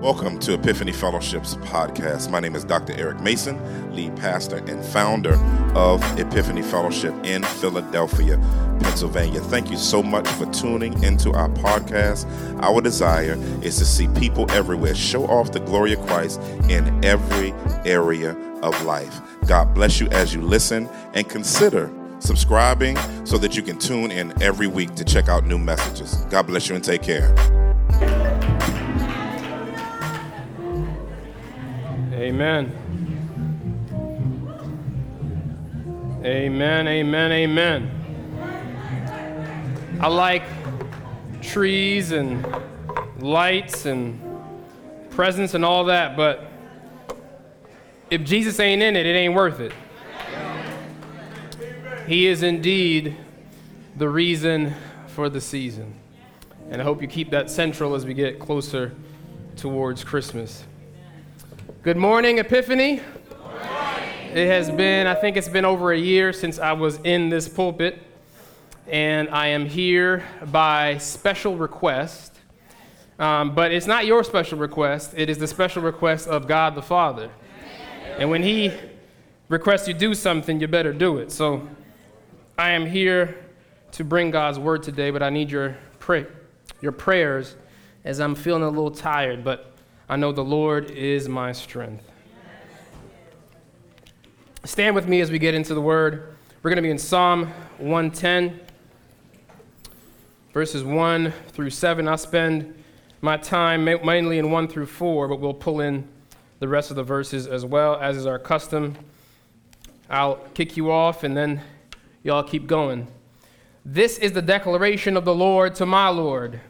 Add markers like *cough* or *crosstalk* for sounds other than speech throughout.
Welcome to Epiphany Fellowship's podcast. My name is Dr. Eric Mason, lead pastor and founder of Epiphany Fellowship in Philadelphia, Pennsylvania. Thank you so much for tuning into our podcast. Our desire is to see people everywhere show off the glory of Christ in every area of life. God bless you as you listen and consider subscribing so that you can tune in every week to check out new messages. God bless you and take care. Amen. Amen, amen, amen. I like trees and lights and presents and all that, but if Jesus ain't in it, it ain't worth it. He is indeed the reason for the season. And I hope you keep that central as we get closer towards Christmas. Good morning, Epiphany. Good morning. It has been, I think it's been over a year since I was in this pulpit, and I am here by special request. Um, but it's not your special request, it is the special request of God the Father. And when He requests you do something, you better do it. So I am here to bring God's word today, but I need your, pray- your prayers as I'm feeling a little tired. But I know the Lord is my strength. Stand with me as we get into the word. We're going to be in Psalm 110, verses 1 through 7. I'll spend my time mainly in 1 through 4, but we'll pull in the rest of the verses as well, as is our custom. I'll kick you off and then y'all keep going. This is the declaration of the Lord to my Lord.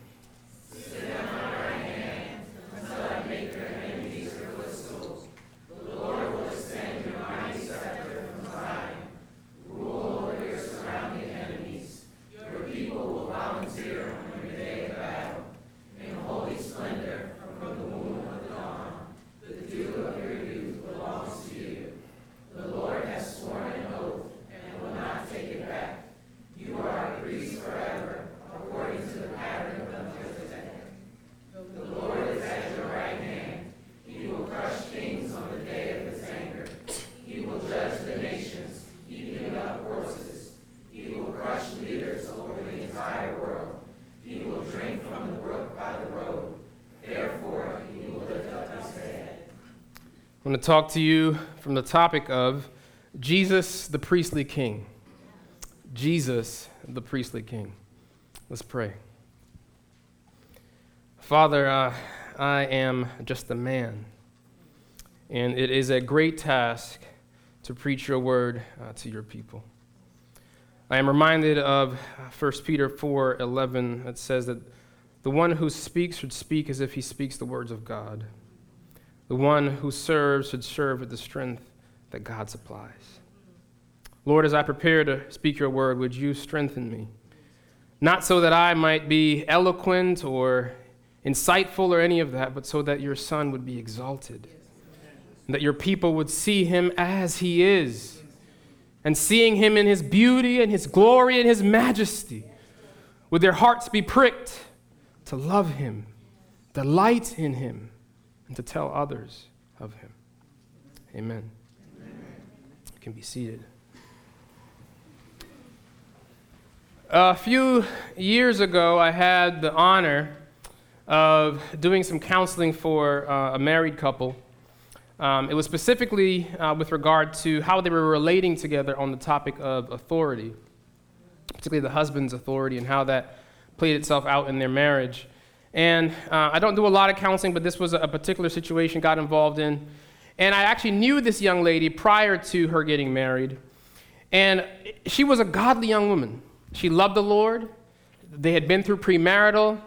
To talk to you from the topic of Jesus, the priestly king. Jesus, the priestly king. Let's pray. Father, uh, I am just a man, and it is a great task to preach your word uh, to your people. I am reminded of 1 Peter 4 11 that says that the one who speaks should speak as if he speaks the words of God. The one who serves should serve with the strength that God supplies. Lord, as I prepare to speak your word, would you strengthen me? Not so that I might be eloquent or insightful or any of that, but so that your son would be exalted. That your people would see him as he is. And seeing him in his beauty and his glory and his majesty, would their hearts be pricked to love him, delight in him and to tell others of him. Amen. Amen. You can be seated. A few years ago, I had the honor of doing some counseling for uh, a married couple. Um, it was specifically uh, with regard to how they were relating together on the topic of authority, particularly the husband's authority and how that played itself out in their marriage. And uh, I don't do a lot of counseling, but this was a particular situation got involved in. And I actually knew this young lady prior to her getting married. And she was a godly young woman. She loved the Lord. They had been through premarital.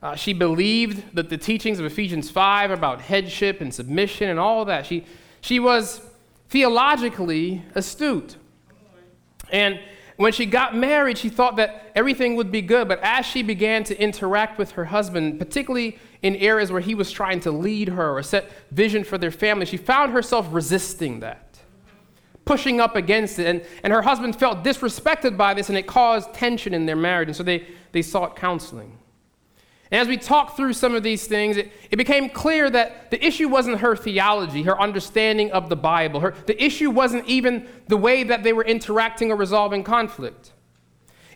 Uh, she believed that the teachings of Ephesians 5 about headship and submission and all that. She, she was theologically astute. And when she got married, she thought that everything would be good, but as she began to interact with her husband, particularly in areas where he was trying to lead her or set vision for their family, she found herself resisting that, pushing up against it. And, and her husband felt disrespected by this, and it caused tension in their marriage. And so they, they sought counseling. And as we talked through some of these things, it, it became clear that the issue wasn't her theology, her understanding of the Bible. Her, the issue wasn't even the way that they were interacting or resolving conflict.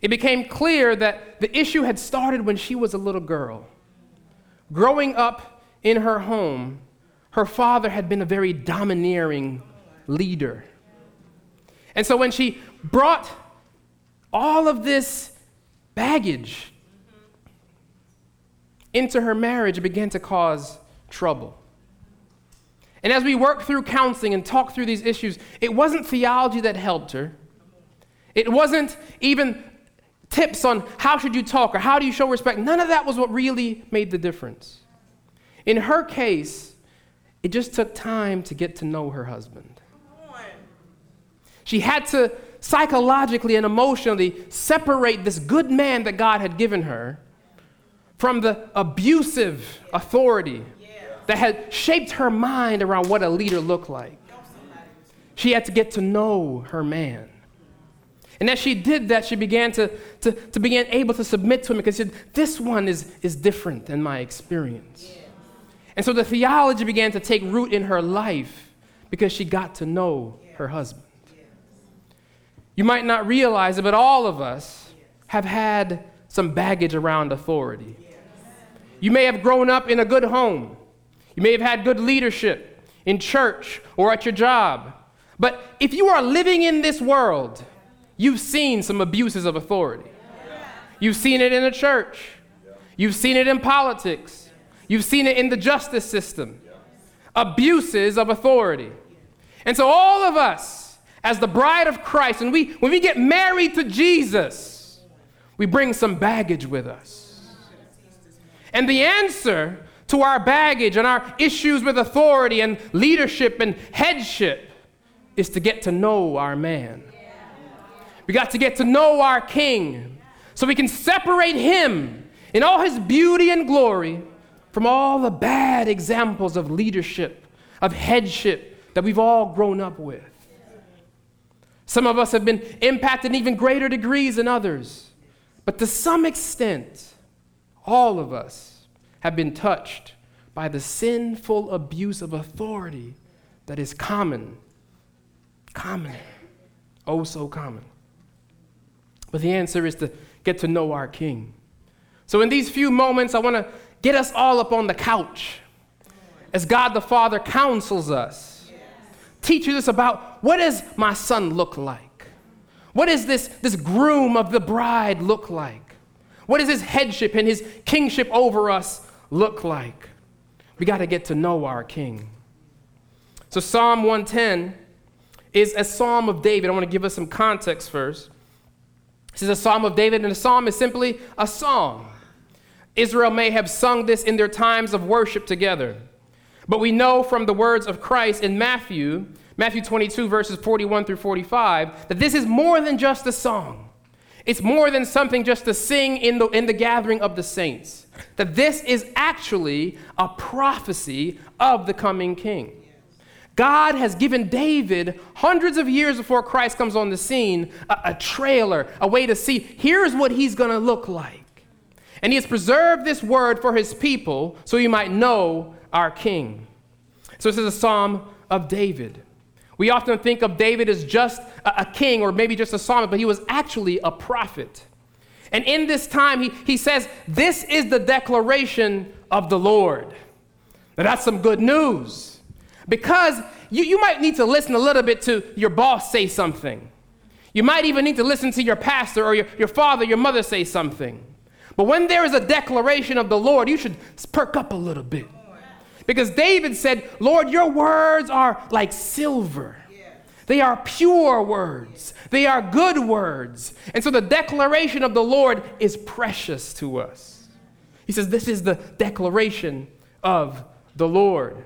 It became clear that the issue had started when she was a little girl. Growing up in her home, her father had been a very domineering leader. And so when she brought all of this baggage into her marriage, began to cause trouble. And as we worked through counseling and talked through these issues, it wasn't theology that helped her. It wasn't even tips on how should you talk or how do you show respect. None of that was what really made the difference. In her case, it just took time to get to know her husband. She had to psychologically and emotionally separate this good man that God had given her from the abusive authority that had shaped her mind around what a leader looked like. She had to get to know her man. And as she did that, she began to, to, to begin able to submit to him because she said, This one is, is different than my experience. And so the theology began to take root in her life because she got to know her husband. You might not realize it, but all of us have had some baggage around authority. You may have grown up in a good home, you may have had good leadership in church or at your job. But if you are living in this world, You've seen some abuses of authority. You've seen it in the church. You've seen it in politics. You've seen it in the justice system. Abuses of authority. And so, all of us, as the bride of Christ, and we, when we get married to Jesus, we bring some baggage with us. And the answer to our baggage and our issues with authority and leadership and headship is to get to know our man. We got to get to know our King so we can separate him in all his beauty and glory from all the bad examples of leadership, of headship that we've all grown up with. Some of us have been impacted in even greater degrees than others, but to some extent, all of us have been touched by the sinful abuse of authority that is common, common, oh so common. But the answer is to get to know our King. So, in these few moments, I want to get us all up on the couch as God the Father counsels us, teaches us about what does my son look like? What does this, this groom of the bride look like? What does his headship and his kingship over us look like? We got to get to know our King. So, Psalm 110 is a psalm of David. I want to give us some context first. This is a psalm of David, and a psalm is simply a song. Israel may have sung this in their times of worship together. But we know from the words of Christ in Matthew, Matthew 22, verses 41 through 45, that this is more than just a song. It's more than something just to sing in the, in the gathering of the saints. That this is actually a prophecy of the coming king. God has given David, hundreds of years before Christ comes on the scene, a, a trailer, a way to see here's what he's going to look like. And he has preserved this word for his people so you might know our king. So this is a psalm of David. We often think of David as just a, king or maybe just a psalmist, but he was actually a prophet. And in this time, he, he says, This is the declaration of the Lord. Now, that's some good news. Because you, you might need to listen a little bit to your boss say something. You might even need to listen to your pastor or your, your father, your mother say something. But when there is a declaration of the Lord, you should perk up a little bit. Because David said, Lord, your words are like silver. They are pure words. They are good words. And so the declaration of the Lord is precious to us. He says, This is the declaration of the Lord.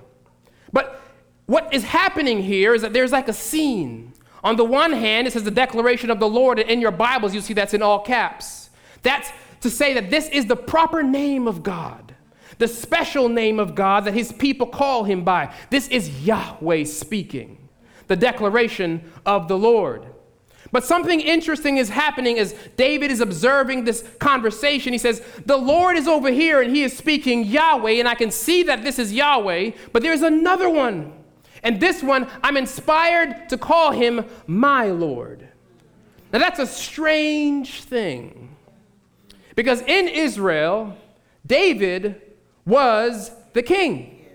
But what is happening here is that there's like a scene. On the one hand, it says the declaration of the Lord, and in your Bibles, you see that's in all caps. That's to say that this is the proper name of God, the special name of God that his people call him by. This is Yahweh speaking, the declaration of the Lord. But something interesting is happening as David is observing this conversation. He says, The Lord is over here and he is speaking Yahweh, and I can see that this is Yahweh, but there's another one. And this one, I'm inspired to call him my Lord. Now, that's a strange thing. Because in Israel, David was the king.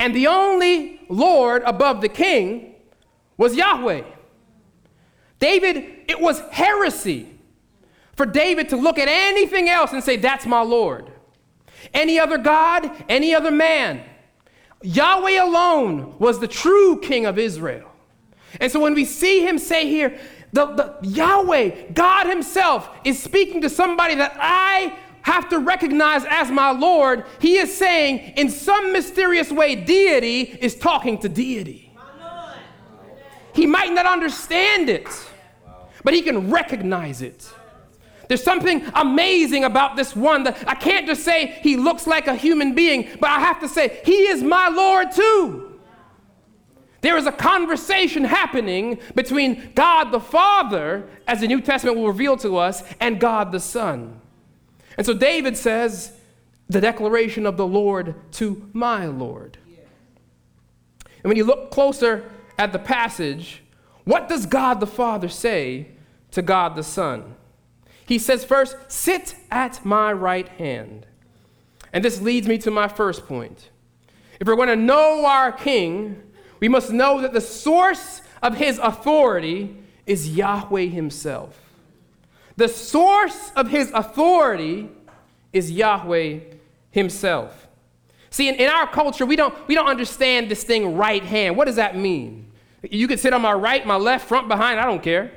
And the only Lord above the king was Yahweh. David, it was heresy for David to look at anything else and say, That's my Lord. Any other God, any other man. Yahweh alone was the true king of Israel. And so when we see him say here, the, the, Yahweh, God Himself, is speaking to somebody that I have to recognize as my Lord. He is saying, in some mysterious way, deity is talking to deity. He might not understand it, but he can recognize it. There's something amazing about this one that I can't just say he looks like a human being, but I have to say he is my Lord too. There is a conversation happening between God the Father, as the New Testament will reveal to us, and God the Son. And so David says, the declaration of the Lord to my Lord. And when you look closer at the passage, what does God the Father say to God the Son? He says, first, sit at my right hand. And this leads me to my first point. If we're going to know our King, we must know that the source of his authority is Yahweh himself. The source of his authority is Yahweh himself. See, in, in, our culture, we don't, we don't understand this thing right hand. What does that mean? You can sit on my right, my left, front, behind, I don't care.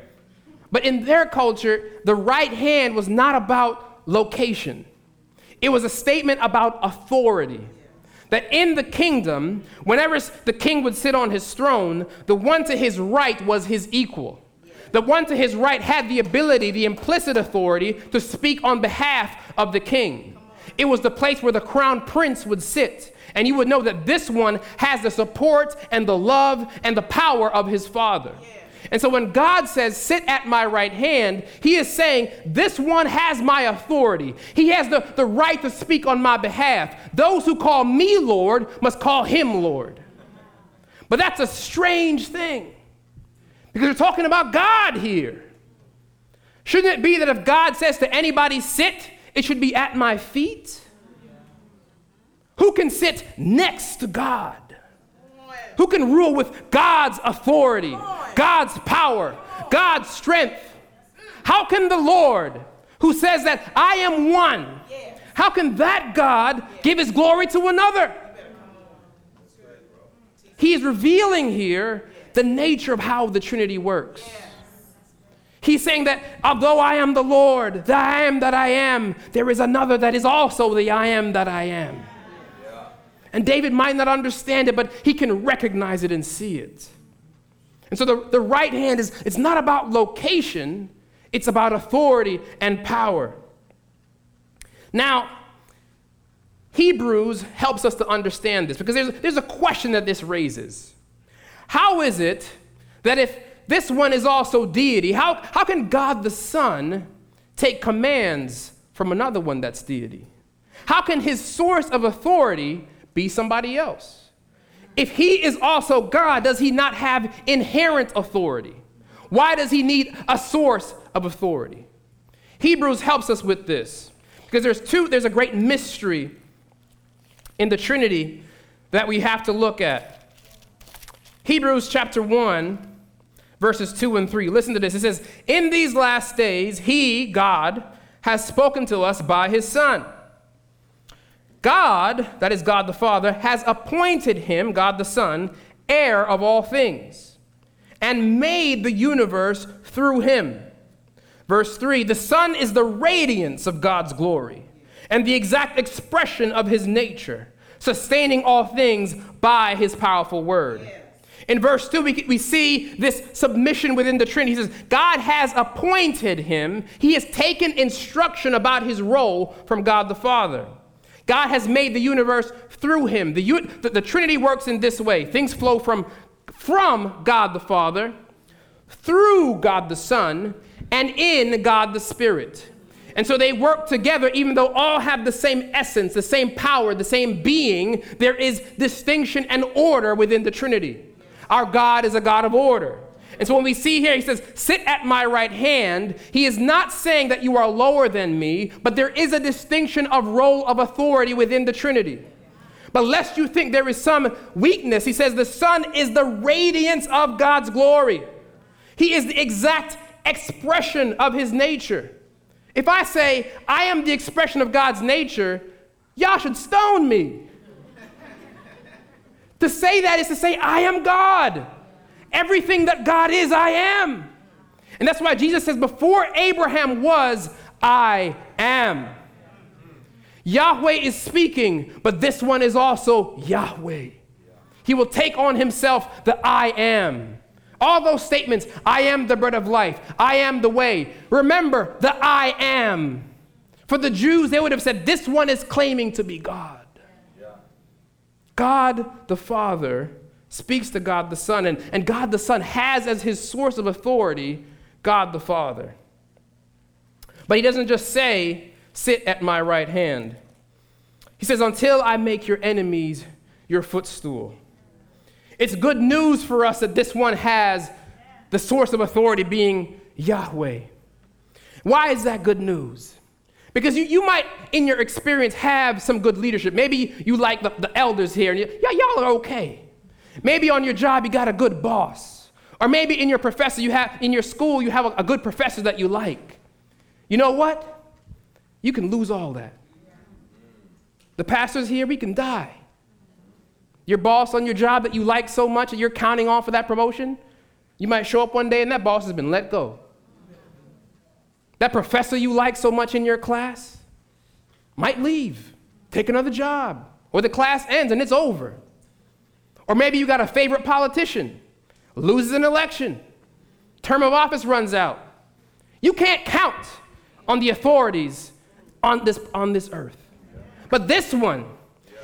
But in their culture, the right hand was not about location, it was a statement about authority. That in the kingdom, whenever the king would sit on his throne, the one to his right was his equal. The one to his right had the ability, the implicit authority, to speak on behalf of the king. It was the place where the crown prince would sit. And you would know that this one has the support and the love and the power of his father. And so when God says, Sit at my right hand, he is saying, This one has my authority. He has the, the right to speak on my behalf. Those who call me Lord must call him Lord. But that's a strange thing because we're talking about God here. Shouldn't it be that if God says to anybody, Sit, it should be at my feet? Who can sit next to God? who can rule with God's authority, God's power, God's strength. How can the Lord, who says that I am one, how can that God give his glory to another? He is revealing here the nature of how the Trinity works. He's saying that although I am the Lord, the I am that I am, there is another that is also the I am that I am. And David might not understand it, but he can recognize it and see it. And so the, the right hand is it's not about location, it's about authority and power. Now, Hebrews helps us to understand this because there's, there's a question that this raises. How is it that if this one is also deity, how, how can God the Son take commands from another one that's deity? How can his source of authority be somebody else. If he is also God, does he not have inherent authority? Why does he need a source of authority? Hebrews helps us with this because there's two there's a great mystery in the Trinity that we have to look at. Hebrews chapter 1 verses 2 and 3. Listen to this. It says, "In these last days he, God, has spoken to us by his son." God, that is God the Father, has appointed him, God the Son, heir of all things, and made the universe through him. Verse 3 The Son is the radiance of God's glory and the exact expression of his nature, sustaining all things by his powerful word. In verse 2, we, we see this submission within the Trinity. He says, God has appointed him, he has taken instruction about his role from God the Father. God has made the universe through him. The, the, the, Trinity works in this way things flow from, from God the Father through God the Son and in God the Spirit. And so they work together, even though all have the same essence, the same power, the same being, there is distinction and order within the Trinity. Our God is a God of order. And so when we see here, he says, Sit at my right hand, he is not saying that you are lower than me, but there is a distinction of role of authority within the Trinity. But lest you think there is some weakness, he says, The Son is the radiance of God's glory. He is the exact expression of his nature. If I say, I am the expression of God's nature, y'all should stone me. To say that is to say, I am God. Everything that God is, I am. And that's why Jesus says, Before Abraham was, I am. Yahweh is speaking, but this one is also Yahweh. He will take on himself the I am. All those statements I am the bread of life, I am the way. Remember the I am. For the Jews, they would have said, This one is claiming to be God. God the Father speaks to God the Son, and, and God the Son has as his source of authority God the Father. But he doesn't just say, Sit at my right hand. He says, Until I make your enemies your footstool. It's good news for us that this one has the source of authority being Yahweh. Why is that good news? Because you, you might, in your experience, have some good leadership. Maybe you like the, the elders here, and you, yeah, y'all are okay. Maybe on your job, you got a good boss. Or maybe in your professor, you have, in your school, you have a, a good professor that you like. You know what? You can lose all that. The pastors here, we can die. Your boss on your job that you like so much that you're counting on for that promotion, you might show up one day and that boss has been let go. That professor you like so much in your class might leave, take another job, or the class ends and it's over. Or maybe you got a favorite politician, loses an election, term of office runs out. You can't count on the authorities on this, on this earth. But this one,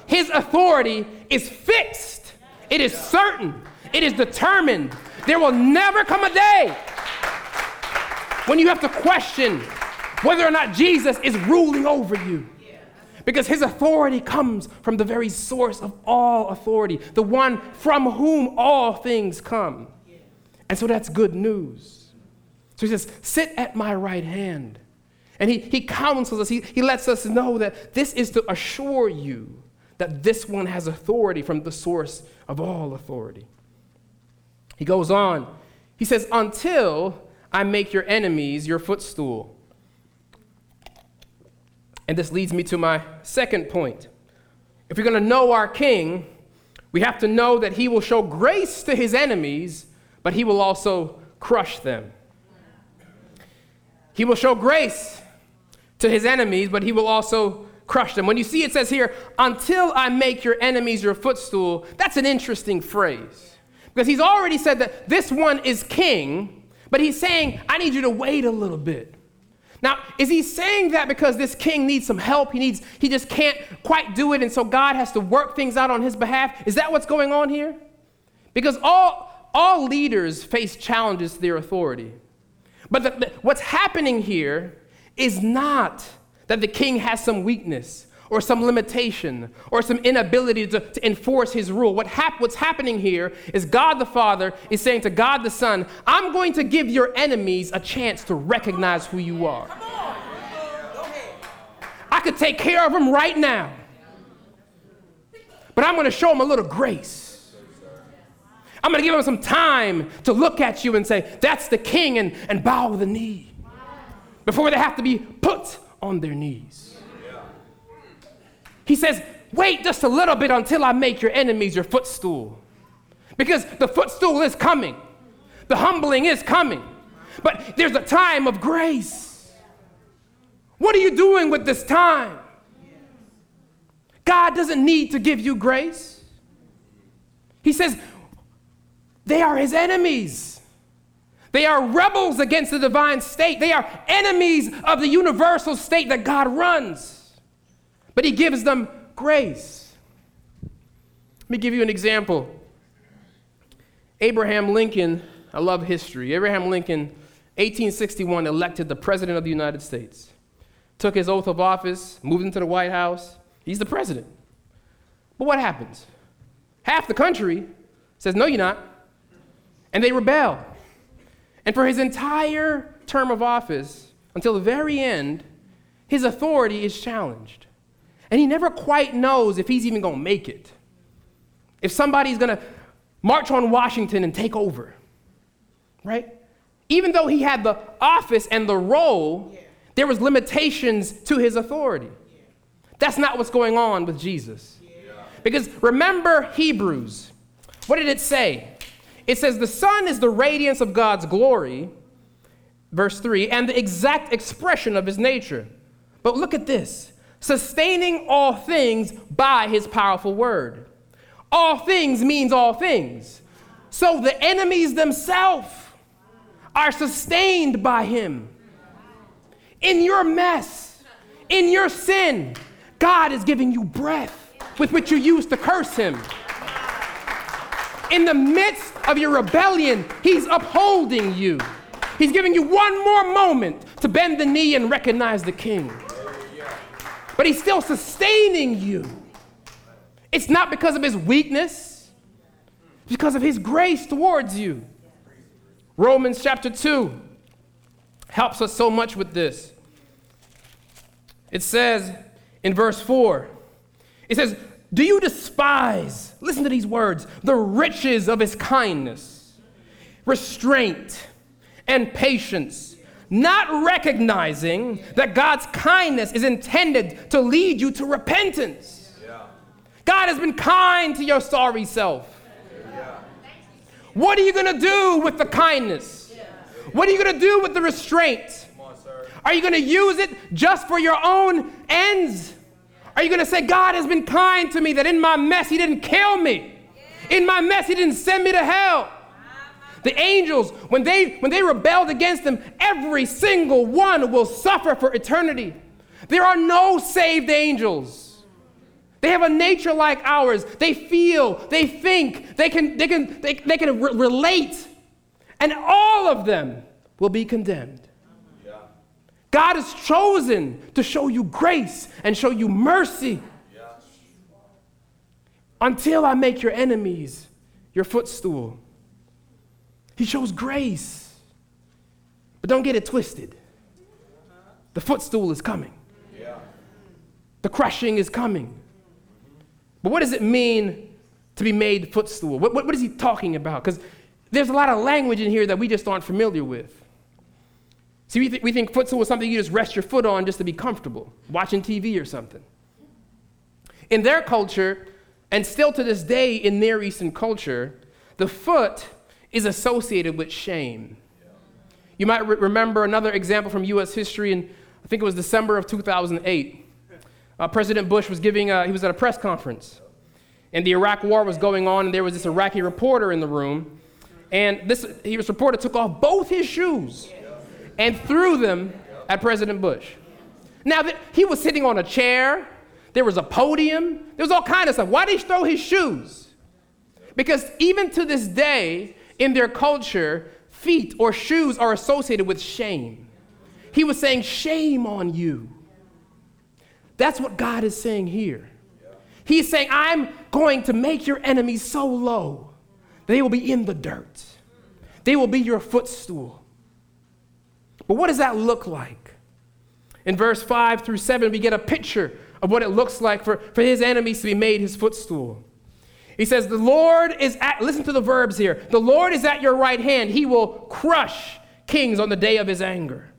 his authority is fixed, it is certain, it is determined. There will never come a day when you have to question whether or not Jesus is ruling over you. Because his authority comes from the very source of all authority, the one from whom all things come. And so that's good news. So he says, Sit at my right hand. And he, he counsels us, he, he lets us know that this is to assure you that this one has authority from the source of all authority. He goes on, he says, Until I make your enemies your footstool. And this leads me to my second point. If we're going to know our king, we have to know that he will show grace to his enemies, but he will also crush them. He will show grace to his enemies, but he will also crush them. When you see it says here, until I make your enemies your footstool, that's an interesting phrase. Because he's already said that this one is king, but he's saying, I need you to wait a little bit. Now, is he saying that because this king needs some help? He needs, he just can't quite do it, and so God has to work things out on his behalf? Is that what's going on here? Because all, all leaders face challenges to their authority. But the, the, what's happening here is not that the king has some weakness or some limitation or some inability to, to enforce his rule. What hap- what's happening here is God the Father is saying to God the Son, I'm going to give your enemies a chance to recognize who you are. I could take care of them right now, but I'm going to show them a little grace. I'm going to give them some time to look at you and say, That's the king, and, and bow the knee before they have to be put on their knees. He says, Wait just a little bit until I make your enemies your footstool. Because the footstool is coming, the humbling is coming. But there's a time of grace. What are you doing with this time? God doesn't need to give you grace. He says, they are his enemies. They are rebels against the divine state. They are enemies of the universal state that God runs. But He gives them grace. Let me give you an example. Abraham Lincoln I love history. Abraham Lincoln, 1861, elected the President of the United States. Took his oath of office, moved into the White House. He's the president. But what happens? Half the country says, No, you're not. And they rebel. And for his entire term of office, until the very end, his authority is challenged. And he never quite knows if he's even going to make it. If somebody's going to march on Washington and take over, right? Even though he had the office and the role, there was limitations to his authority. That's not what's going on with Jesus. Because remember Hebrews. What did it say? It says, The Son is the radiance of God's glory, verse 3, and the exact expression of his nature. But look at this sustaining all things by his powerful word. All things means all things. So the enemies themselves are sustained by him. In your mess, in your sin, God is giving you breath with which you used to curse him. In the midst of your rebellion, he's upholding you. He's giving you one more moment to bend the knee and recognize the king. But he's still sustaining you. It's not because of his weakness, because of his grace towards you. Romans chapter 2 helps us so much with this. It says in verse 4, it says, Do you despise, listen to these words, the riches of his kindness, restraint, and patience, not recognizing that God's kindness is intended to lead you to repentance? Yeah. God has been kind to your sorry self. Yeah. What are you going to do with the kindness? What are you going to do with the restraint? On, are you going to use it just for your own ends? Are you going to say, God has been kind to me, that in my mess, He didn't kill me? In my mess, He didn't send me to hell. The angels, when they, when they rebelled against Him, every single one will suffer for eternity. There are no saved angels. They have a nature like ours. They feel, they think, they can, they can, they, they can re- relate. And all of them will be condemned. God has chosen to show you grace and show you mercy. Until I make your enemies your footstool. He shows grace. But don't get it twisted. The footstool is coming. The crushing is coming. But what does it mean to be made footstool? What, what, what is he talking about? Because there's a lot of language in here that we just aren't familiar with. See, we, th- we think footstool is something you just rest your foot on just to be comfortable, watching TV or something. In their culture, and still to this day in Near Eastern culture, the foot is associated with shame. You might re- remember another example from U.S. history, and I think it was December of 2008. Uh, President Bush was giving, a, he was at a press conference, and the Iraq War was going on, and there was this Iraqi reporter in the room, and this he was reporter took off both his shoes and threw them at President Bush. Now, he was sitting on a chair, there was a podium, there was all kind of stuff. Why did he throw his shoes? Because even to this day, in their culture, feet or shoes are associated with shame. He was saying, Shame on you. That's what God is saying here. He's saying, I'm going to make your enemies so low they will be in the dirt, they will be your footstool. But what does that look like? In verse 5 through 7, we get a picture of what it looks like for, for his enemies to be made his footstool. He says, The Lord is at, listen to the verbs here. The Lord is at your right hand. He will crush kings on the day of his anger.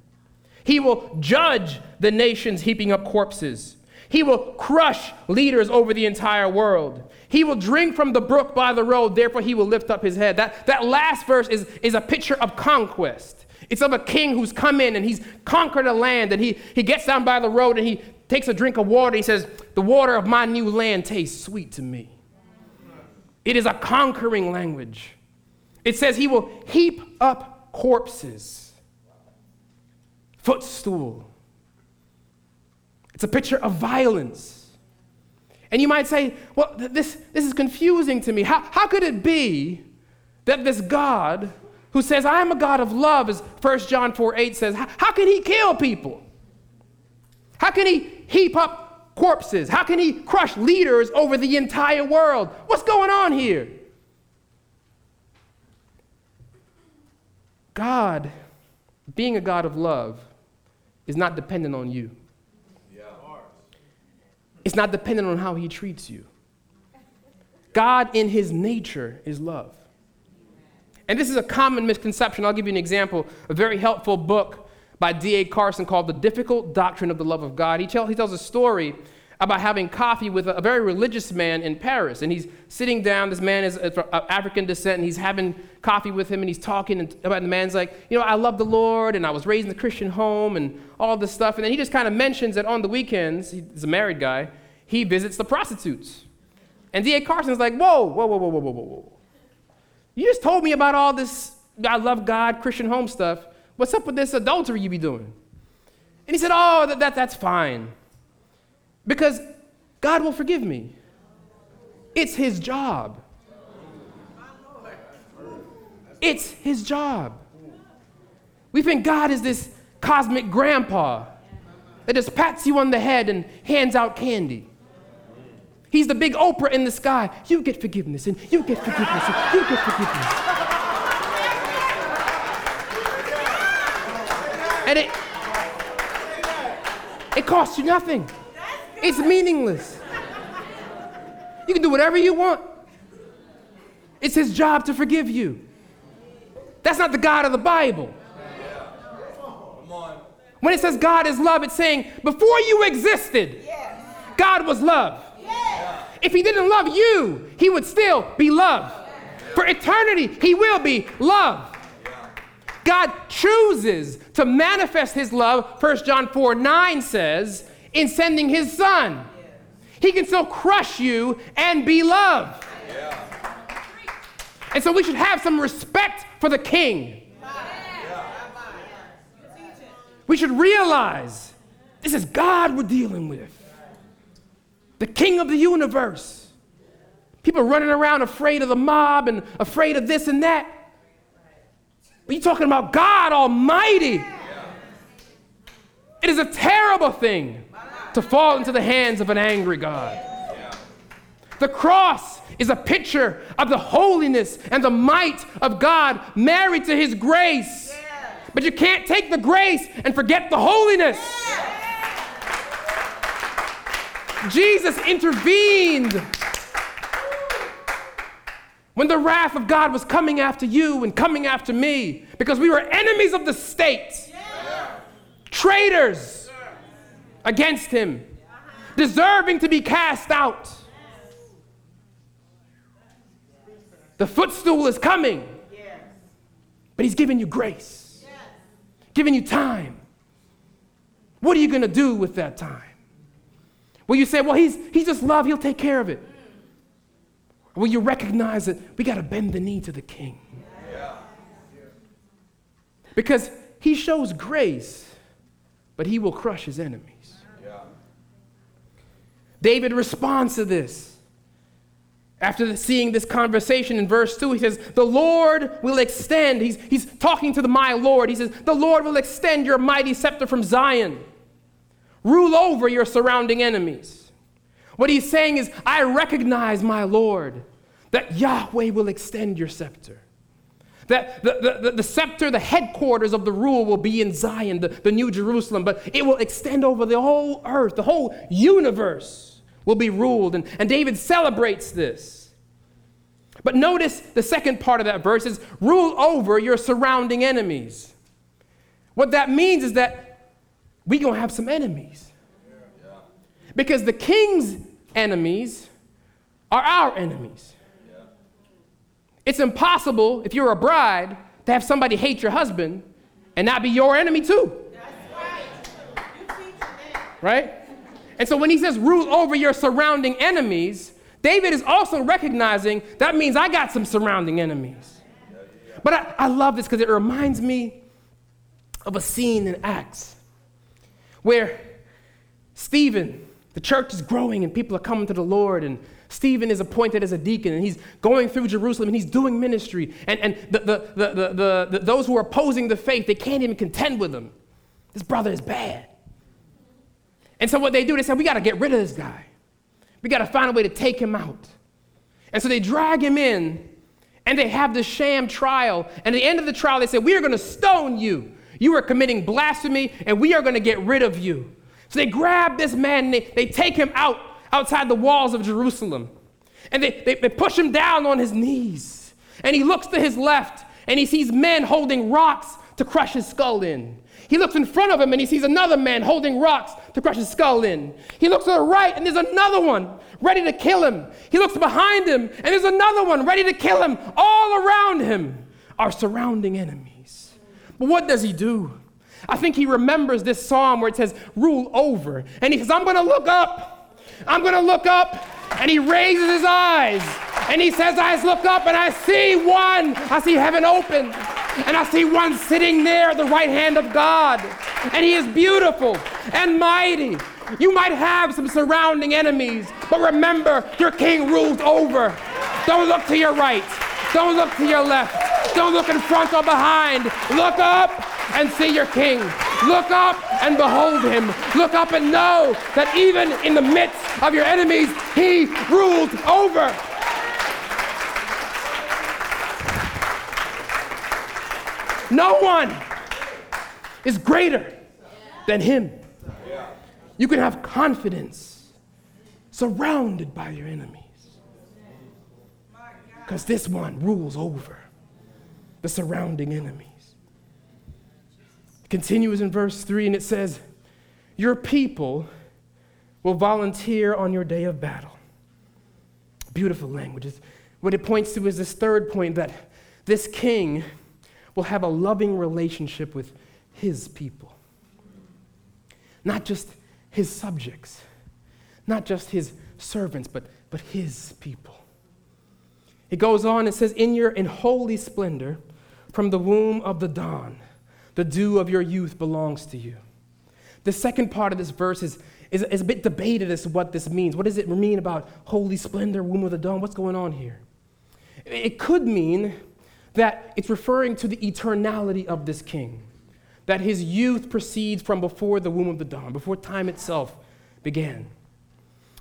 He will judge the nations heaping up corpses. He will crush leaders over the entire world. He will drink from the brook by the road, therefore he will lift up his head. That, that last verse is, is a picture of conquest. It's of a king who's come in and he's conquered a land and he, he gets down by the road and he takes a drink of water. He says, The water of my new land tastes sweet to me. It is a conquering language. It says he will heap up corpses, footstool. It's a picture of violence. And you might say, well, this, this is confusing to me. How, how could it be that this God who says, I am a God of love, as 1 John 4 8 says, how, how can he kill people? How can he heap up corpses? How can he crush leaders over the entire world? What's going on here? God, being a God of love, is not dependent on you. It's not dependent on how he treats you. God, in his nature, is love. And this is a common misconception. I'll give you an example. A very helpful book by D.A. Carson called The Difficult Doctrine of the Love of God. He, tell, he tells a story about having coffee with a, a, very religious man in Paris. And he's sitting down. This man is uh, of uh, African descent, and he's having coffee with him, and he's talking about the man's like, you know, I love the Lord, and I was raised in a Christian home, and all this stuff. And then he just kind of mentions that on the weekends, he's a married guy, he visits the prostitutes. And D.A. Carson's like, whoa, whoa, whoa, whoa, whoa, whoa, whoa. You just told me about all this I love God, Christian home stuff. What's up with this adultery you be doing? And he said, Oh, that, that, that's fine. Because God will forgive me. It's his job. It's his job. We think God is this cosmic grandpa that just pats you on the head and hands out candy. He's the big Oprah in the sky. You get forgiveness, and you get forgiveness, and you get forgiveness. And it, it costs you nothing. It's meaningless. You can do whatever you want. It's his job to forgive you. That's not the God of the Bible. When it says God is love, it's saying before you existed, God was love. If he didn't love you, he would still be love. For eternity, he will be love. God chooses to manifest his love, 1 John 4 9 says, in sending his son. He can still crush you and be love. And so we should have some respect for the king. We should realize this is God we're dealing with the king of the universe. People running around afraid of the mob and afraid of this and that. But you're talking about God Almighty. It is a terrible thing to fall into the hands of an angry God. The cross is a picture of the holiness and the might of God married to his grace. But you can't take the grace and forget the holiness. Jesus intervened when the wrath of God was coming after you and coming after me because we were enemies of the state, yeah. traitors against Him, deserving to be cast out. The footstool is coming, but He's giving you grace, giving you time. What are you going to do with that time? Will you say, well, he's, he's just love, he'll take care of it? Will you recognize that we got to bend the knee to the king? Because he shows grace, but he will crush his enemies. David responds to this. After seeing this conversation in verse 2, he says, The Lord will extend. He's, he's talking to the my Lord. He says, The Lord will extend your mighty scepter from Zion. Rule over your surrounding enemies. What he's saying is, I recognize, my Lord, that Yahweh will extend your scepter. That the, the, the, scepter, the headquarters of the rule will be in Zion, the, the New Jerusalem, but it will extend over the whole earth, the whole universe will be ruled. And, and David celebrates this. But notice the second part of that verse is rule over your surrounding enemies. What that means is that we're going to have some enemies. Because the king's enemies are our enemies. It's impossible, if you're a bride, to have somebody hate your husband and not be your enemy too. Right? And so when he says rule over your surrounding enemies, David is also recognizing that means I got some surrounding enemies. But I, I love this because it reminds me of a scene in Acts where Stephen, the church is growing and people are coming to the Lord, and Stephen is appointed as a deacon and he's going through Jerusalem and he's doing ministry. And, and the, the, the, the, those who are opposing the faith, they can't even contend with him. This brother is bad. And so what they do, they say, we got to get rid of this guy. We got to find a way to take him out. And so they drag him in and they have the sham trial. And at the end of the trial, they say, We are going to stone you. You are committing blasphemy and we are going to get rid of you. So they grab this man and they, they take him out outside the walls of Jerusalem. And they, they, they push him down on his knees. And he looks to his left and he sees men holding rocks to crush his skull in. He looks in front of him and he sees another man holding rocks to crush his skull in. He looks to the right and there's another one ready to kill him. He looks behind him and there's another one ready to kill him. All around him are surrounding enemies. But what does he do? I think he remembers this psalm where it says, rule over. And he says, I'm going to look up. I'm going to look up. And he raises his eyes. And he says, I look up and I see one. I see heaven open. And I see one sitting there at the right hand of God. And he is beautiful and mighty. You might have some surrounding enemies, but remember, your king rules over. Don't look to your right. Don't look to your left. Don't look in front or behind. Look up and see your king. Look up and behold him. Look up and know that even in the midst of your enemies, he rules over. No one is greater than him. You can have confidence surrounded by your enemies. Because this one rules over the surrounding enemies continues in verse 3 and it says, Your people will volunteer on your day of battle. Beautiful language. What it points to is this third point that this king will have a loving relationship with his people. Not just his subjects, not just his servants, but, but his people. It goes on, it says, In your in holy splendor, from the womb of the dawn, the dew of your youth belongs to you. The second part of this verse is, is, is a bit debated as to what this means. What does it mean about holy splendor, womb of the dawn? What's going on here? It could mean that it's referring to the eternality of this king, that his youth proceeds from before the womb of the dawn, before time itself began.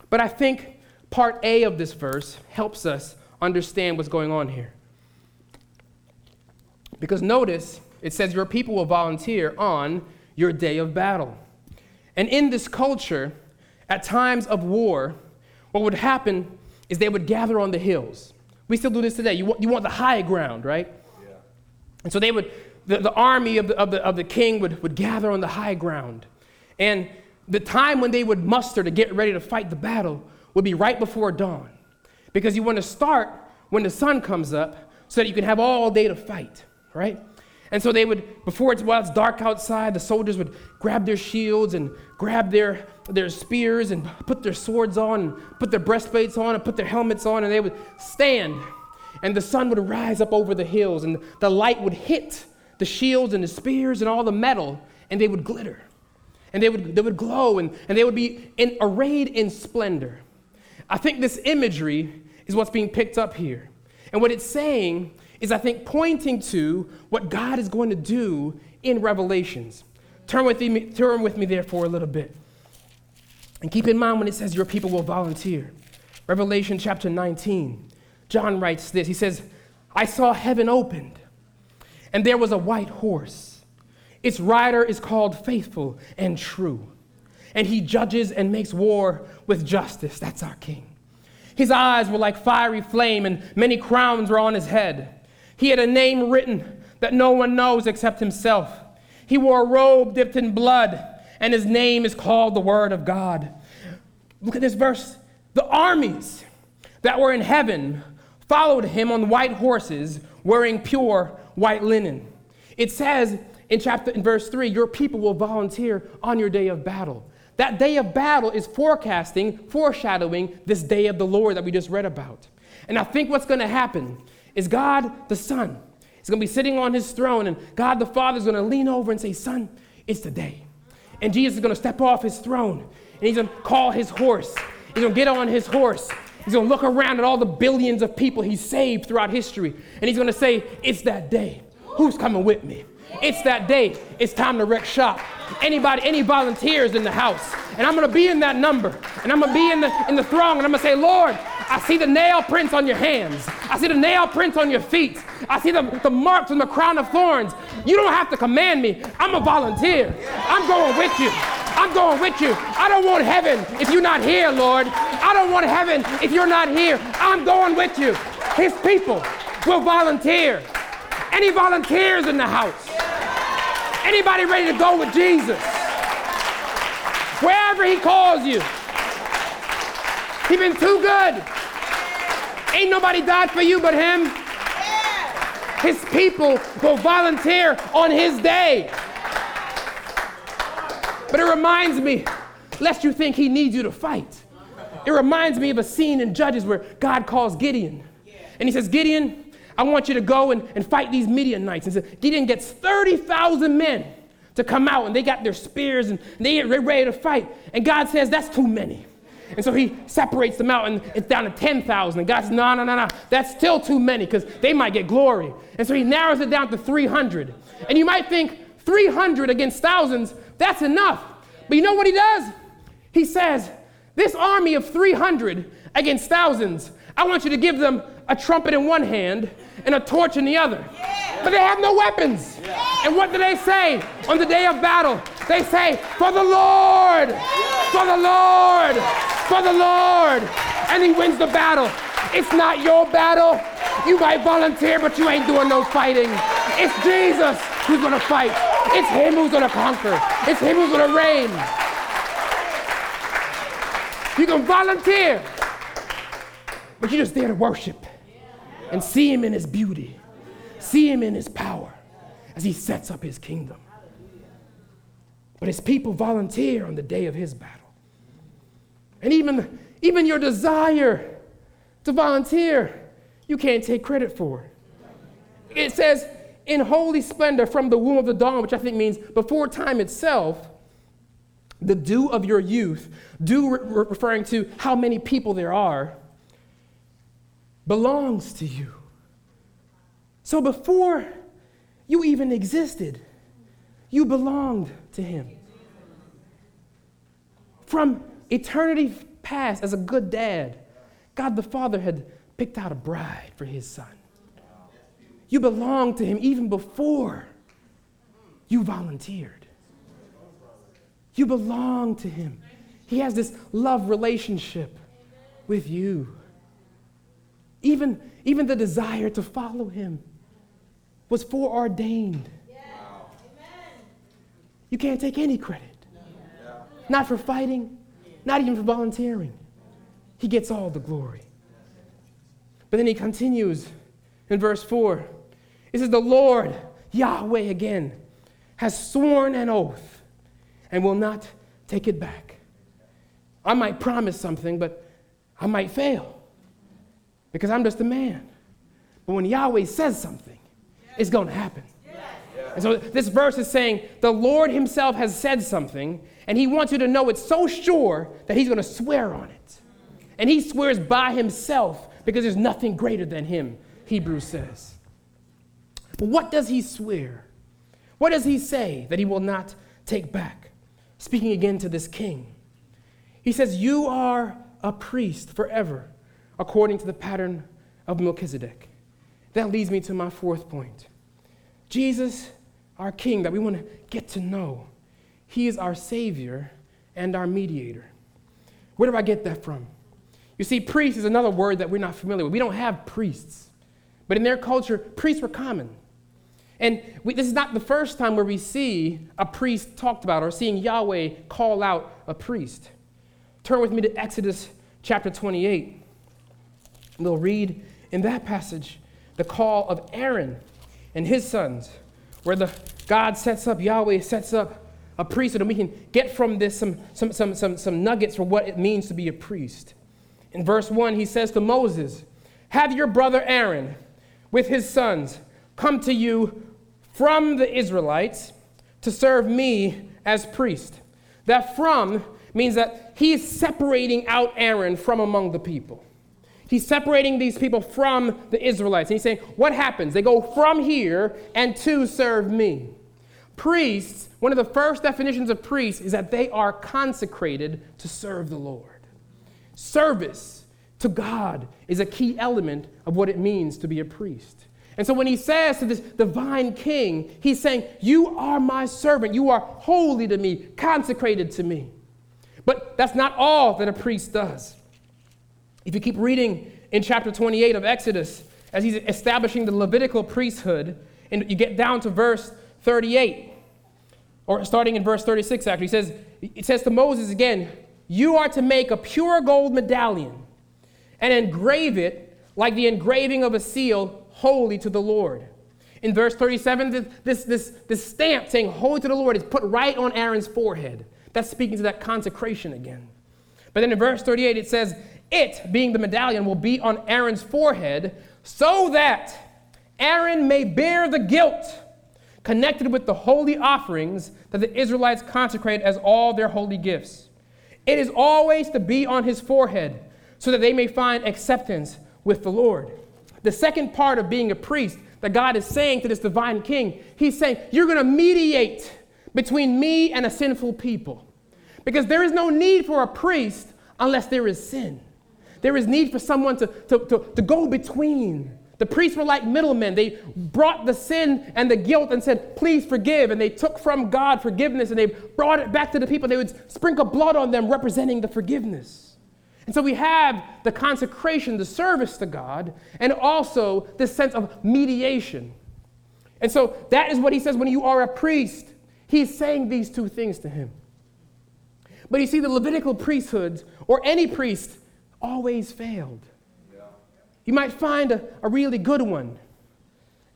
But I think part A of this verse helps us understand what's going on here. Because notice it says, Your people will volunteer on your day of battle. And in this culture, at times of war, what would happen is they would gather on the hills. We still do this today. You want, you want the high ground, right? Yeah. And so they would, the, the army of the, of, the, of the king would, would gather on the high ground. And the time when they would muster to get ready to fight the battle would be right before dawn. Because you want to start when the sun comes up so that you can have all day to fight, right? And so they would, before it's while it's dark outside, the soldiers would grab their shields and grab their, their spears and put their swords on and put their breastplates on and put their helmets on, and they would stand. And the sun would rise up over the hills, and the light would hit the shields and the spears and all the metal, and they would glitter. And they would, they would glow, and, and they would be in, arrayed in splendor. I think this imagery is what's being picked up here. And what it's saying is, I think, pointing to what God is going to do in Revelations. Turn with me, turn with me there for a little bit. And keep in mind when it says your people will volunteer. Revelation chapter 19, John writes this. He says, I saw heaven opened, and there was a white horse. Its rider is called faithful and true, and he judges and makes war with justice. That's our king. His eyes were like fiery flame, and many crowns were on his head. He had a name written that no one knows except himself. He wore a robe dipped in blood, and his name is called the Word of God. Look at this verse. The armies that were in heaven followed him on white horses, wearing pure white linen. It says in chapter in verse 3, your people will volunteer on your day of battle. That day of battle is forecasting, foreshadowing this day of the Lord that we just read about. And I think what's going to happen is God the Son. He's going to be sitting on his throne, and God the Father is going to lean over and say, Son, it's the day. And Jesus is going to step off his throne, and he's going to call his horse. He's going to get on his horse, He's going to look around at all the billions of people he's saved throughout history, and he's going to say, It's that day. Who's coming with me? It's that day. It's time to wreck shop. Anybody, any volunteers in the house? And I'm to be in that number. And I'm to be in the, in the throng, and I'm to say, Lord, I see the nail prints on your hands. I see the nail prints on your feet. I see the, the marks on the crown of thorns. You don't have to command me. I'm a volunteer. I'm going with you. I'm going with you. I don't want heaven if you're not here, Lord. I don't want heaven if you're not here. I'm going with you. His people will volunteer. Any volunteers in the house? Anybody ready to go with Jesus? Wherever he calls you. He's been too good. Ain't nobody died for you but him. His people will volunteer on his day. But it reminds me, lest you think he needs you to fight. It reminds me of a scene in Judges where God calls Gideon. And he says, Gideon, I want you to go and, and fight these Midianites. And so Gideon gets 30,000 men to come out, and they got their spears and they get ready to fight. And God says, That's too many. And so he separates them out, and it's down to 10,000. And God says, No, no, no, no, that's still too many because they might get glory. And so he narrows it down to 300. And you might think 300 against thousands, that's enough. But you know what he does? He says, This army of 300 against thousands, I want you to give them a trumpet in one hand and a torch in the other. But they have no weapons. And what do they say on the day of battle? They say, For the Lord, for the Lord, for the Lord. And he wins the battle. It's not your battle. You might volunteer, but you ain't doing no fighting. It's Jesus who's gonna fight. It's him who's gonna conquer. It's him who's gonna reign. You can volunteer, but you're just there to worship and see him in his beauty, see him in his power as he sets up his kingdom. But his people volunteer on the day of his battle. And even, even your desire to volunteer, you can't take credit for. It says, in holy splendor from the womb of the dawn, which I think means before time itself, the dew of your youth, dew re- referring to how many people there are, belongs to you. So before you even existed, you belonged to Him. From eternity past, as a good dad, God the Father had picked out a bride for His Son. You belonged to Him even before you volunteered. You belong to Him. He has this love relationship with you. Even, even the desire to follow Him was foreordained. You can't take any credit. Not for fighting, not even for volunteering. He gets all the glory. But then he continues in verse 4. It says, The Lord, Yahweh again, has sworn an oath and will not take it back. I might promise something, but I might fail because I'm just a man. But when Yahweh says something, it's going to happen. And so this verse is saying the Lord Himself has said something, and He wants you to know it's so sure that He's going to swear on it. And He swears by Himself because there's nothing greater than Him, Hebrews says. But what does He swear? What does He say that He will not take back? Speaking again to this king, He says, You are a priest forever, according to the pattern of Melchizedek. That leads me to my fourth point. Jesus, our King, that we want to get to know, He is our Savior and our mediator. Where do I get that from? You see, priest is another word that we're not familiar with. We don't have priests. But in their culture, priests were common. And we, this is not the first time where we see a priest talked about or seeing Yahweh call out a priest. Turn with me to Exodus chapter 28. We'll read in that passage the call of Aaron and his sons, where the God sets up, Yahweh sets up a priesthood, and we can get from this some, some, some, some, some nuggets for what it means to be a priest. In verse 1, he says to Moses, Have your brother Aaron with his sons come to you from the Israelites to serve me as priest. That from means that he is separating out Aaron from among the people. He's separating these people from the Israelites. And he's saying, what happens? They go from here and to serve me. Priests, one of the first definitions of priests is that they are consecrated to serve the Lord. Service to God is a key element of what it means to be a priest. And so when he says to this divine king, he's saying, You are my servant. You are holy to me, consecrated to me. But that's not all that a priest does. If you keep reading in chapter 28 of Exodus, as he's establishing the Levitical priesthood, and you get down to verse 38, or starting in verse 36, actually, he says, it says to Moses again, You are to make a pure gold medallion and engrave it like the engraving of a seal, holy to the Lord. In verse 37, this, this, this stamp saying holy to the Lord is put right on Aaron's forehead. That's speaking to that consecration again. But then in verse 38, it says, It, being the medallion, will be on Aaron's forehead so that Aaron may bear the guilt connected with the holy offerings that the Israelites consecrate as all their holy gifts. It is always to be on his forehead so that they may find acceptance with the Lord. The second part of being a priest that God is saying to this divine king, he's saying, You're going to mediate between me and a sinful people. Because there is no need for a priest unless there is sin. There is need for someone to, to, to, to go between the priests were like middlemen. They brought the sin and the guilt and said, Please forgive. And they took from God forgiveness and they brought it back to the people. They would sprinkle blood on them, representing the forgiveness. And so we have the consecration, the service to God, and also this sense of mediation. And so that is what he says when you are a priest. He's saying these two things to him. But you see, the Levitical priesthoods, or any priest, always failed. You might find a, a really good one.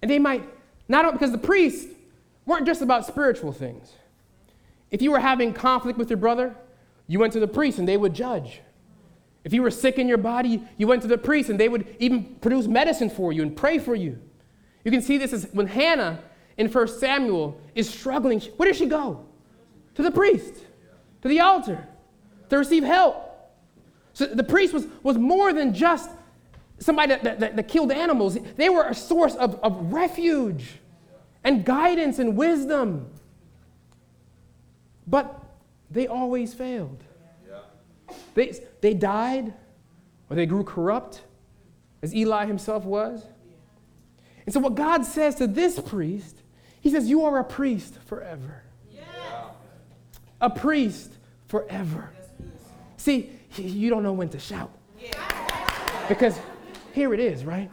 And they might, not because the priests weren't just about spiritual things. If you were having conflict with your brother, you went to the priest and they would judge. If you were sick in your body, you went to the priest and they would even produce medicine for you and pray for you. You can see this as when Hannah in 1 Samuel is struggling. Where does she go? To the priest, to the altar, to receive help. So the priest was, was more than just somebody that, that, that, killed animals. They were a source of, of refuge and guidance and wisdom. But they always failed. Yeah. They, they died or they grew corrupt, as Eli himself was. And so, what God says to this priest, he says, You are a priest forever. Yeah. A priest forever. See, you don't know when to shout. Because here it is, right?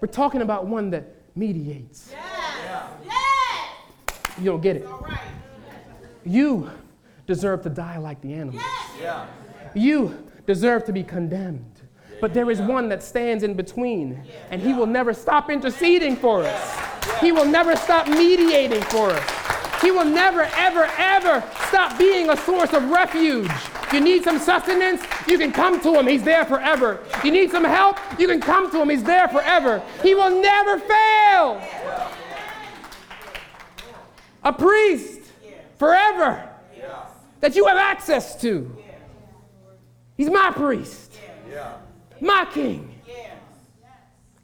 We're talking about one that mediates. You don't get it. You deserve to die like the animals. You deserve to be condemned. But there is one that stands in between, and he will never stop interceding for us. He will never stop mediating for us. He will never, ever, ever stop being a source of refuge you need some sustenance, you can come to him. He's there forever. You need some help, you can come to him. He's there forever. He will never fail. A priest forever that you have access to. He's my priest, my king.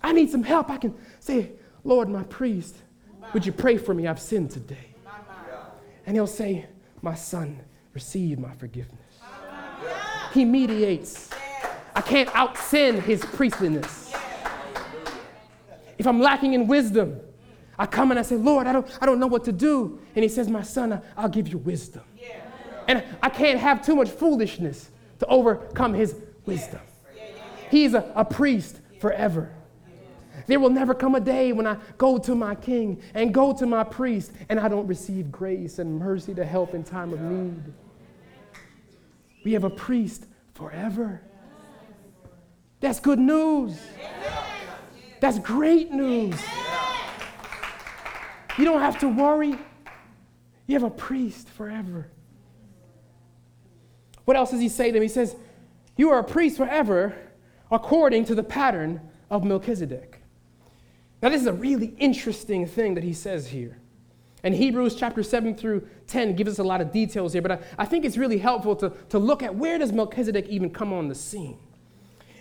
I need some help. I can say, Lord, my priest, would you pray for me? I've sinned today. And he'll say, My son, receive my forgiveness. He mediates. I can't out sin his priestliness. If I'm lacking in wisdom, I come and I say, Lord, I don't, I don't know what to do. And he says, My son, I'll give you wisdom. And I can't have too much foolishness to overcome his wisdom. He's a, a priest forever. There will never come a day when I go to my king and go to my priest and I don't receive grace and mercy to help in time of need. We have a priest forever. That's good news. That's great news. You don't have to worry. You have a priest forever. What else does he say to him? He says, You are a priest forever according to the pattern of Melchizedek. Now, this is a really interesting thing that he says here. And Hebrews chapter 7 through 10 gives us a lot of details here, but I, I think it's really helpful to, to look at where does Melchizedek even come on the scene.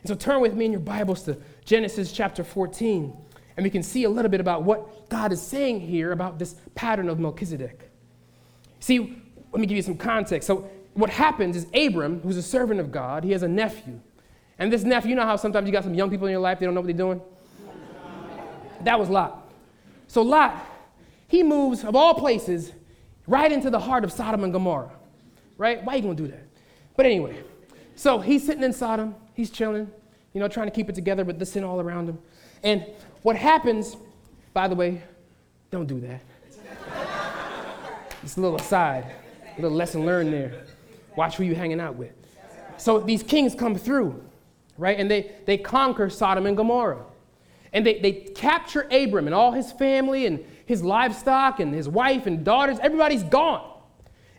And so turn with me in your Bibles to Genesis chapter 14, and we can see a little bit about what God is saying here about this pattern of Melchizedek. See, let me give you some context. So, what happens is Abram, who's a servant of God, he has a nephew. And this nephew, you know how sometimes you got some young people in your life, they don't know what they're doing? That was Lot. So, Lot, he moves, of all places, right into the heart of Sodom and Gomorrah. Right? Why are you to do that? But anyway, so he's sitting in Sodom, he's chilling, you know, trying to keep it together with the sin all around him. And what happens, by the way, don't do that. *laughs* It's a little aside, a little lesson learned there. Watch who you're hanging out with. So these kings come through, right? And they, they conquer Sodom and Gomorrah. And they, they capture Abram and all his family and his livestock and his wife and daughters. Everybody's gone.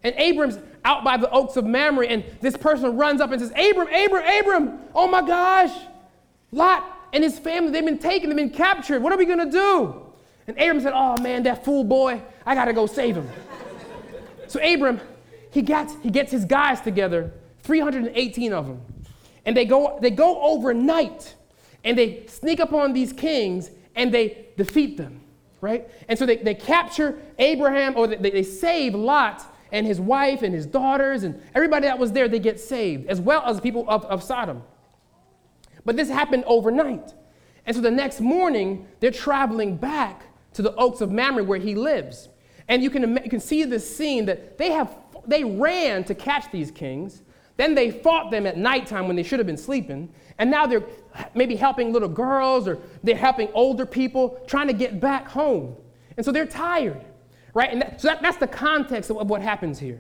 And Abram's out by the oaks of Mamre, and this person runs up and says, Abram, Abram, Abram, oh my gosh, Lot and his family, they've been taken, they've been captured. What are we gonna do? And Abram said, Oh man, that fool boy, I gotta go save him. so Abram, he gets, he gets his guys together, 318 of them, and they go, they go overnight and they sneak up on these kings and they defeat them, right? And so they, they capture Abraham, or they, they save Lot and his wife and his daughters and everybody that was there, they get saved, as well as the people of, of Sodom. But this happened overnight. And so the next morning, they're traveling back to the oaks of Mamre where he lives. And you can, you can see this scene that they, have, they ran to catch these kings. Then they fought them at nighttime when they should have been sleeping. And now they're maybe helping little girls or they're helping older people trying to get back home. And so they're tired right? And that, so that, that's the context of, what happens here.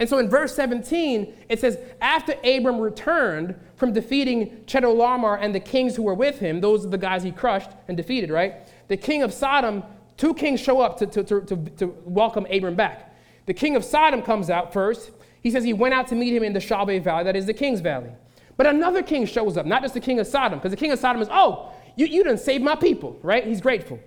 And so in verse 17, it says, After Abram returned from defeating Chedorlaomer and the kings who were with him, those are the guys he crushed and defeated, right? The king of Sodom, two kings show up to, to, to, to, to welcome Abram back. The king of Sodom comes out first. He says he went out to meet him in the Shaveh Valley, that is the king's valley. But another king shows up, not just the king of Sodom, because the king of Sodom is, oh, you, you didn't save my people, right? He's grateful.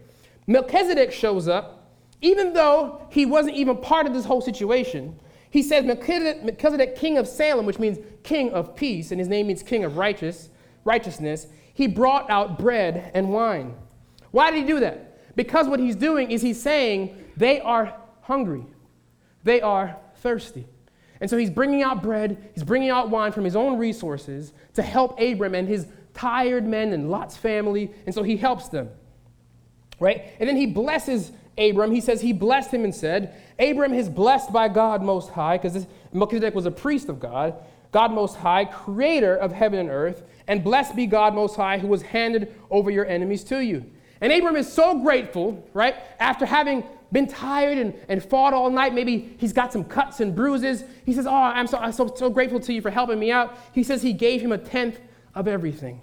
Melchizedek shows up, even though he wasn't even part of this whole situation, he says Melchizedek, Melchizedek, king of Salem, which means king of peace, and his name means king of righteous, righteousness, he brought out bread and wine. Why did he do that? Because what he's doing is he's saying they are hungry, they are thirsty. And so he's bringing out bread, he's bringing out wine from his own resources to help Abram and his tired men and Lot's family, and so he helps them. Right? And then he blesses Abram, he says he blessed him and said, Abram is blessed by God Most High, because Melchizedek was a priest of God, God Most High, creator of heaven and earth, and blessed be God Most High, who was handed over your enemies to you. And Abram is so grateful, right? After having been tired and, and fought all night, maybe he's got some cuts and bruises. He says, Oh, I'm so, I'm so, so grateful to you for helping me out. He says he gave him a tenth of everything.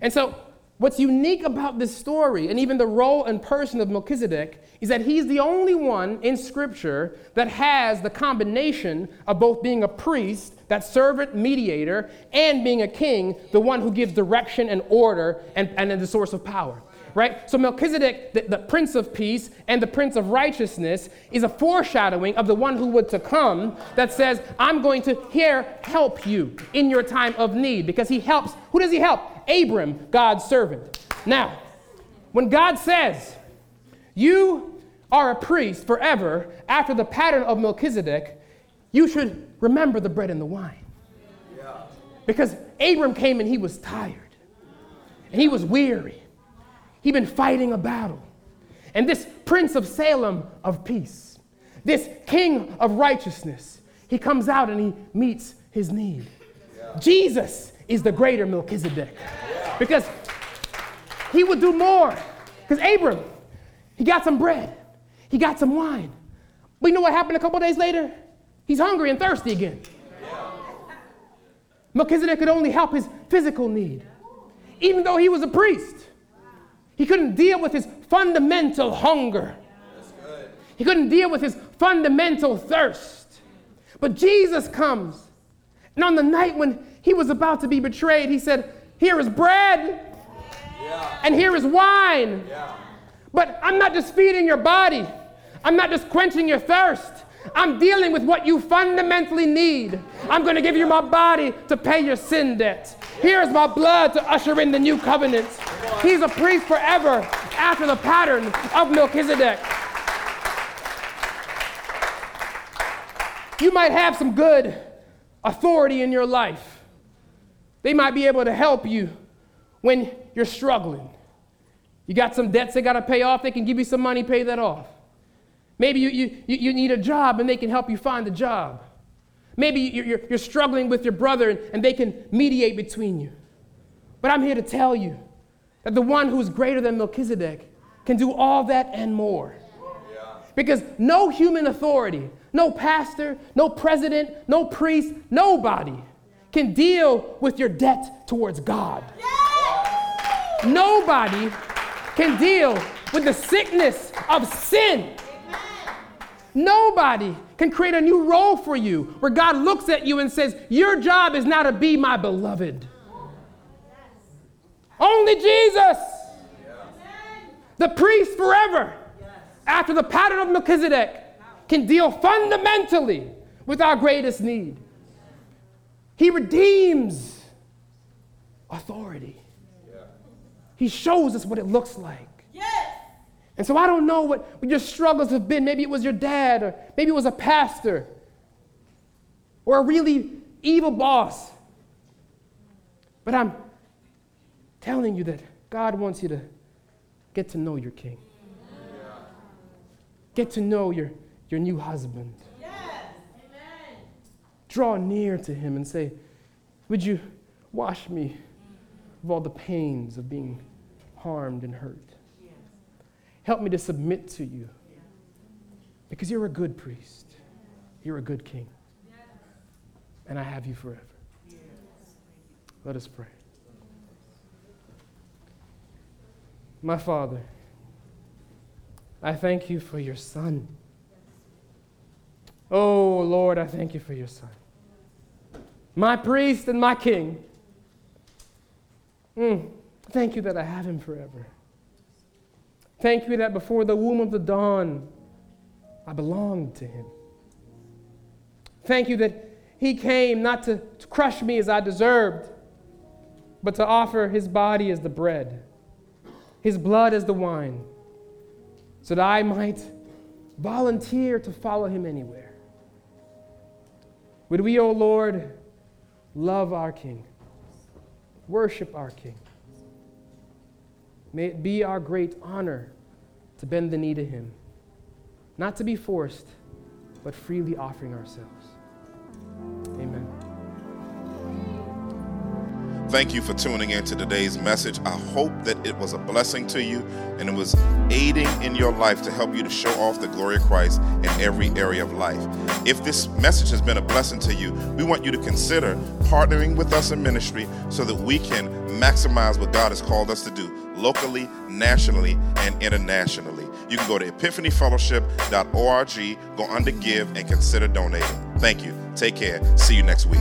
And so What's unique about this story and even the role and person of Melchizedek is that he's the only one in Scripture that has the combination of both being a priest, that servant mediator, and being a king, the one who gives direction and order and, and the source of power. Right? So Melchizedek, the, the Prince of Peace and the Prince of Righteousness, is a foreshadowing of the one who would to come that says, I'm going to here help you in your time of need. Because he helps, who does he help? Abram, God's servant. Now, when God says, You are a priest forever after the pattern of Melchizedek, you should remember the bread and the wine. Because Abram came and he was tired, and he was weary. He'd been fighting a battle. And this prince of Salem of peace, this king of righteousness, he comes out and he meets his need. Yeah. Jesus is the greater Melchizedek. Because he would do more. Because Abram, he got some bread, he got some wine. But you know what happened a couple days later? He's hungry and thirsty again. Melchizedek could only help his physical need, even though he was a priest. He couldn't deal with his fundamental hunger. He couldn't deal with his fundamental thirst. But Jesus comes, and on the night when he was about to be betrayed, he said, Here is bread, yeah. and here is wine. Yeah. But I'm not just feeding your body, I'm not just quenching your thirst. I'm dealing with what you fundamentally need. I'm going to give you my body to pay your sin debt. Here's my blood to usher in the new covenant. He's a priest forever after the pattern of Melchizedek. You might have some good authority in your life. They might be able to help you when you're struggling. You got some debts they got to pay off, they can give you some money, pay that off. Maybe you, you, you need a job and they can help you find a job. Maybe you're, you're struggling with your brother and, and they can mediate between you. But I'm here to tell you that the one who's greater than Melchizedek can do all that and more. Because no human authority, no pastor, no president, no priest, nobody can deal with your debt towards God. Nobody can deal with the sickness of sin. Nobody can create a new role for you where God looks at you and says, Your job is now to be my beloved. Only Jesus, the priest forever, after the pattern of Melchizedek, can deal fundamentally with our greatest need. He redeems authority. He shows us what it looks like. And so I don't know what, your struggles have been. Maybe it was your dad, or maybe it was a pastor, or a really evil boss. But I'm telling you that God wants you to get to know your king. Get to know your, your new husband. Draw near to him and say, Would you wash me of all the pains of being harmed and hurt? Help me to submit to you. Because you're a good priest, you're a good king. And I have you forever. Let us pray. My Father, I thank you for your Son. Oh, Lord, I thank you for your Son. My priest and my king. Mm, thank you that I have him forever. Thank you that before the womb of the dawn, I belonged to him. Thank you that he came not to, to crush me as I deserved, but to offer his body as the bread, his blood as the wine, so that I might volunteer to follow him anywhere. Would we, O oh Lord, love our King, worship our King? May it be our great honor to bend the knee to Him, not to be forced, but freely offering ourselves. Amen. Thank you for tuning in to today's message. I hope that it was a blessing to you and it was aiding in your life to help you to show off the glory of Christ in every area of life. If this message has been a blessing to you, we want you to consider partnering with us in ministry so that we can maximize what God has called us to do locally, nationally, and internationally. You can go to epiphanyfellowship.org, go under give, and consider donating. Thank you. Take care. See you next week.